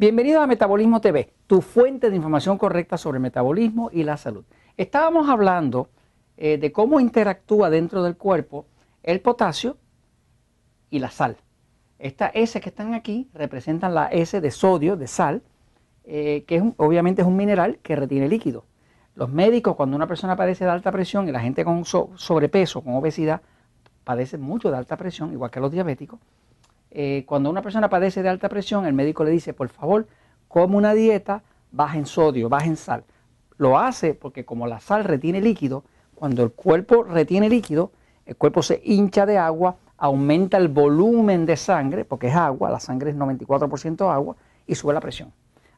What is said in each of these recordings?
Bienvenido a Metabolismo TV, tu fuente de información correcta sobre metabolismo y la salud. Estábamos hablando eh, de cómo interactúa dentro del cuerpo el potasio y la sal. Estas S que están aquí representan la S de sodio, de sal, eh, que obviamente es un mineral que retiene líquido. Los médicos, cuando una persona padece de alta presión y la gente con sobrepeso, con obesidad, padece mucho de alta presión, igual que los diabéticos, eh, cuando una persona padece de alta presión, el médico le dice, por favor, come una dieta baja en sodio, baja en sal. Lo hace porque como la sal retiene líquido, cuando el cuerpo retiene líquido, el cuerpo se hincha de agua, aumenta el volumen de sangre, porque es agua, la sangre es 94% agua, y sube la presión.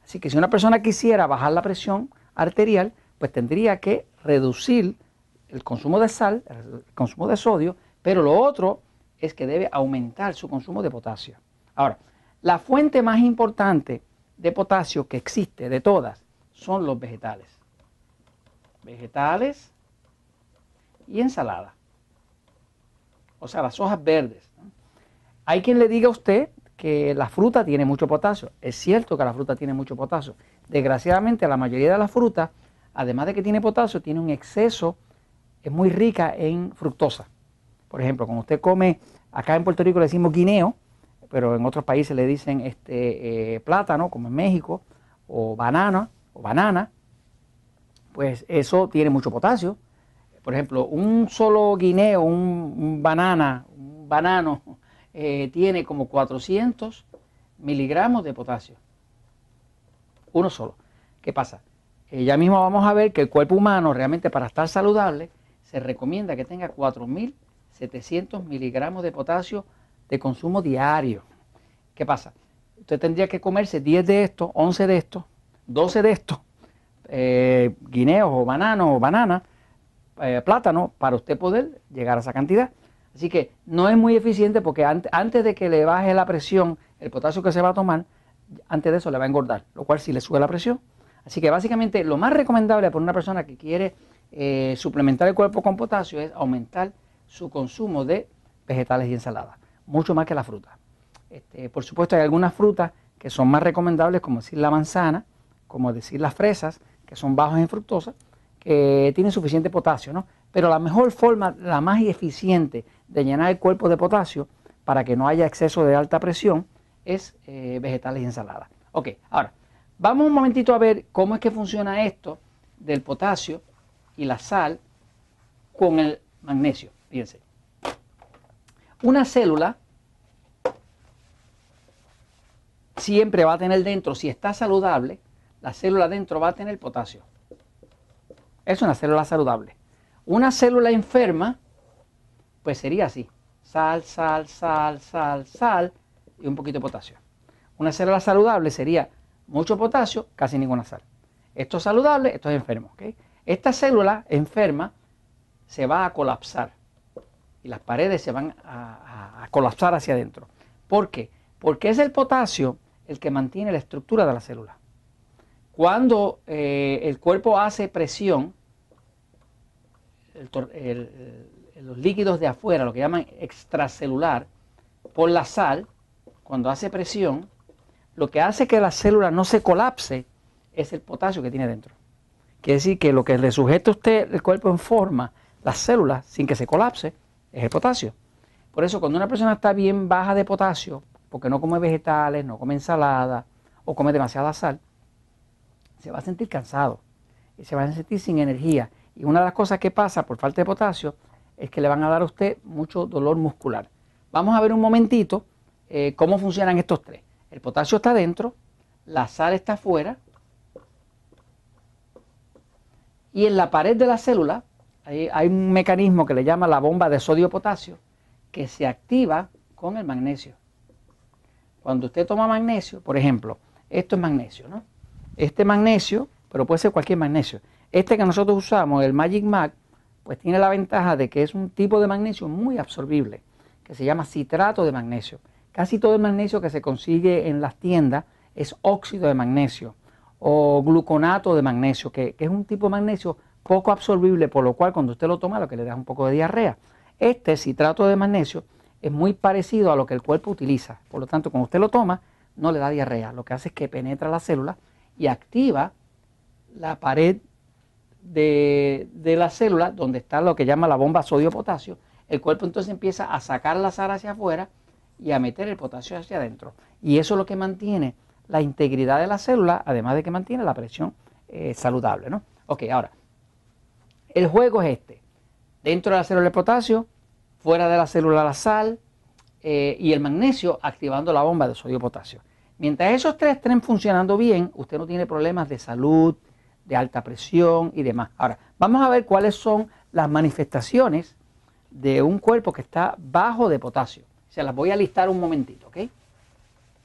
Así que si una persona quisiera bajar la presión arterial, pues tendría que reducir el consumo de sal, el consumo de sodio, pero lo otro es que debe aumentar su consumo de potasio. Ahora, la fuente más importante de potasio que existe de todas son los vegetales. Vegetales y ensalada. O sea, las hojas verdes. Hay quien le diga a usted que la fruta tiene mucho potasio. Es cierto que la fruta tiene mucho potasio. Desgraciadamente, la mayoría de las frutas, además de que tiene potasio, tiene un exceso, es muy rica en fructosa. Por ejemplo, cuando usted come, acá en Puerto Rico le decimos guineo, pero en otros países le dicen este, eh, plátano, como en México, o banana, o banana, pues eso tiene mucho potasio. Por ejemplo, un solo guineo, un, banana, un banano, eh, tiene como 400 miligramos de potasio. Uno solo. ¿Qué pasa? Eh, ya mismo vamos a ver que el cuerpo humano realmente para estar saludable se recomienda que tenga 4000 700 miligramos de potasio de consumo diario. ¿Qué pasa? Usted tendría que comerse 10 de estos, 11 de estos, 12 de estos, eh, guineos o bananos o banana, eh, plátano, para usted poder llegar a esa cantidad. Así que no es muy eficiente porque antes de que le baje la presión, el potasio que se va a tomar, antes de eso le va a engordar, lo cual sí le sube la presión. Así que básicamente lo más recomendable para una persona que quiere eh, suplementar el cuerpo con potasio es aumentar su consumo de vegetales y ensaladas, mucho más que la fruta. Este, por supuesto, hay algunas frutas que son más recomendables, como decir la manzana, como decir las fresas, que son bajos en fructosa, que tienen suficiente potasio, ¿no? Pero la mejor forma, la más eficiente de llenar el cuerpo de potasio para que no haya exceso de alta presión es eh, vegetales y ensaladas. Ok, ahora, vamos un momentito a ver cómo es que funciona esto del potasio y la sal con el magnesio. Fíjense. Una célula siempre va a tener dentro, si está saludable, la célula dentro va a tener potasio. Es una célula saludable. Una célula enferma, pues sería así. Sal, sal, sal, sal, sal y un poquito de potasio. Una célula saludable sería mucho potasio, casi ninguna sal. Esto es saludable, esto es enfermo. Esta célula enferma se va a colapsar y las paredes se van a, colapsar hacia adentro. ¿Por qué? Porque es el potasio el que mantiene la estructura de la célula. Cuando eh, el cuerpo hace presión, los líquidos de afuera, lo que llaman extracelular, por la sal, cuando hace presión, lo que hace que la célula no se colapse es el potasio que tiene dentro. Quiere decir que lo que le sujeta usted el cuerpo en forma, las células, sin que se colapse, es el potasio. Por eso cuando una persona está bien baja de potasio, porque no come vegetales, no come ensalada o come demasiada sal, se va a sentir cansado y se va a sentir sin energía. Y una de las cosas que pasa por falta de potasio es que le van a dar a usted mucho dolor muscular. Vamos a ver un momentito eh, cómo funcionan estos tres. El potasio está dentro, la sal está afuera y en la pared de la célula hay, un mecanismo que le llama la bomba de sodio-potasio que se activa con el magnesio. Cuando usted toma magnesio, por ejemplo, esto es magnesio, ¿no? Este magnesio, pero puede ser cualquier magnesio. Este que nosotros usamos, el Magic Mag, pues tiene la ventaja de que es un tipo de magnesio muy absorbible, que se llama citrato de magnesio. Casi todo el magnesio que se consigue en las tiendas es óxido de magnesio o gluconato de magnesio, que, que es un tipo de magnesio poco absorbible, por lo cual cuando usted lo toma lo que le da un poco de diarrea. Este citrato de magnesio es muy parecido a lo que el cuerpo utiliza, por lo tanto cuando usted lo toma no le da diarrea, lo que hace es que penetra la célula y activa la pared de, la célula donde está lo que llama la bomba sodio-potasio. El cuerpo entonces empieza a sacar la sal hacia afuera y a meter el potasio hacia adentro. Y eso es lo que mantiene la integridad de la célula, además de que mantiene la presión eh, saludable. ¿no? Ok, ahora, el juego es este. Dentro de la célula el potasio, fuera de la célula la sal eh, y el magnesio activando la bomba de sodio-potasio. Mientras esos tres estén funcionando bien, usted no tiene problemas de salud, de alta presión y demás. Ahora, vamos a ver cuáles son las manifestaciones de un cuerpo que está bajo de potasio. Se las voy a listar un momentito, ¿ok?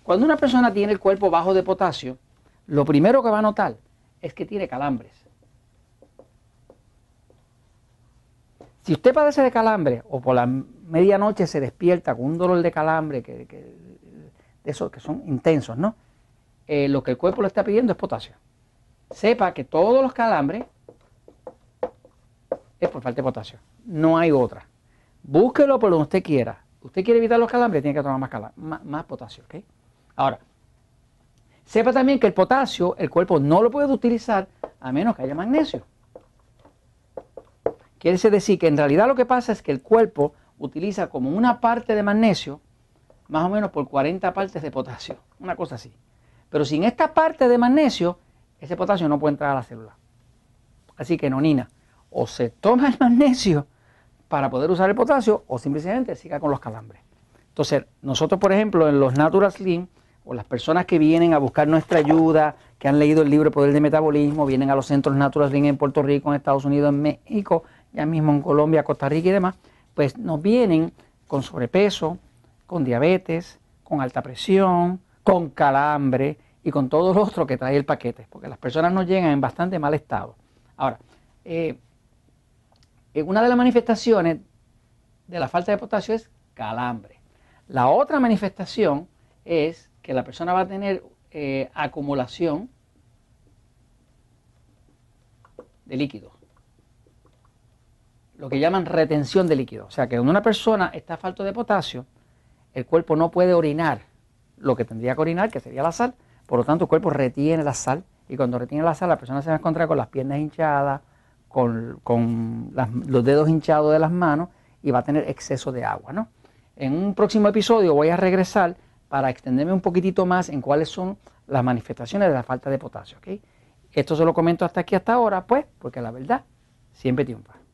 Cuando una persona tiene el cuerpo bajo de potasio, lo primero que va a notar es que tiene calambres. Si usted padece de calambre o por la medianoche se despierta con un dolor de calambre que, de esos que son intensos, ¿no? Eh, lo que el cuerpo le está pidiendo es potasio. Sepa que todos los calambres es por falta de potasio. No hay otra. Búsquelo por donde usted quiera. Usted quiere evitar los calambres, tiene que tomar más, más, potasio. Ahora, sepa también que el potasio, el cuerpo no lo puede utilizar a menos que haya magnesio. Quiere decir que en realidad lo que pasa es que el cuerpo utiliza como una parte de magnesio más o menos por 40 partes de potasio, una cosa así. Pero sin esta parte de magnesio, ese potasio no puede entrar a la célula. Así que nonina, o se toma el magnesio para poder usar el potasio o simplemente siga con los calambres. Entonces, nosotros, por ejemplo, en los Natural Slim, o las personas que vienen a buscar nuestra ayuda, que han leído el libro Poder de Metabolismo, vienen a los centros Natural Slim en Puerto Rico, en Estados Unidos, en México, ya mismo en Colombia, Costa Rica y demás, pues nos vienen con sobrepeso, con diabetes, con alta presión, con calambre y con todo lo otro que trae el paquete, porque las personas nos llegan en bastante mal estado. Ahora, eh, una de las manifestaciones de la falta de potasio es calambre. La otra manifestación es que la persona va a tener eh, acumulación de líquidos lo que llaman retención de líquido. O sea que cuando una persona está falto de potasio, el cuerpo no puede orinar lo que tendría que orinar, que sería la sal. Por lo tanto, el cuerpo retiene la sal y cuando retiene la sal, la persona se va a encontrar con las piernas hinchadas, con, los dedos hinchados de las manos y va a tener exceso de agua. ¿no? En un próximo episodio voy a regresar para extenderme un poquitito más en cuáles son las manifestaciones de la falta de potasio. ¿okay? Esto se lo comento hasta aquí, hasta ahora, pues, porque la verdad siempre triunfa.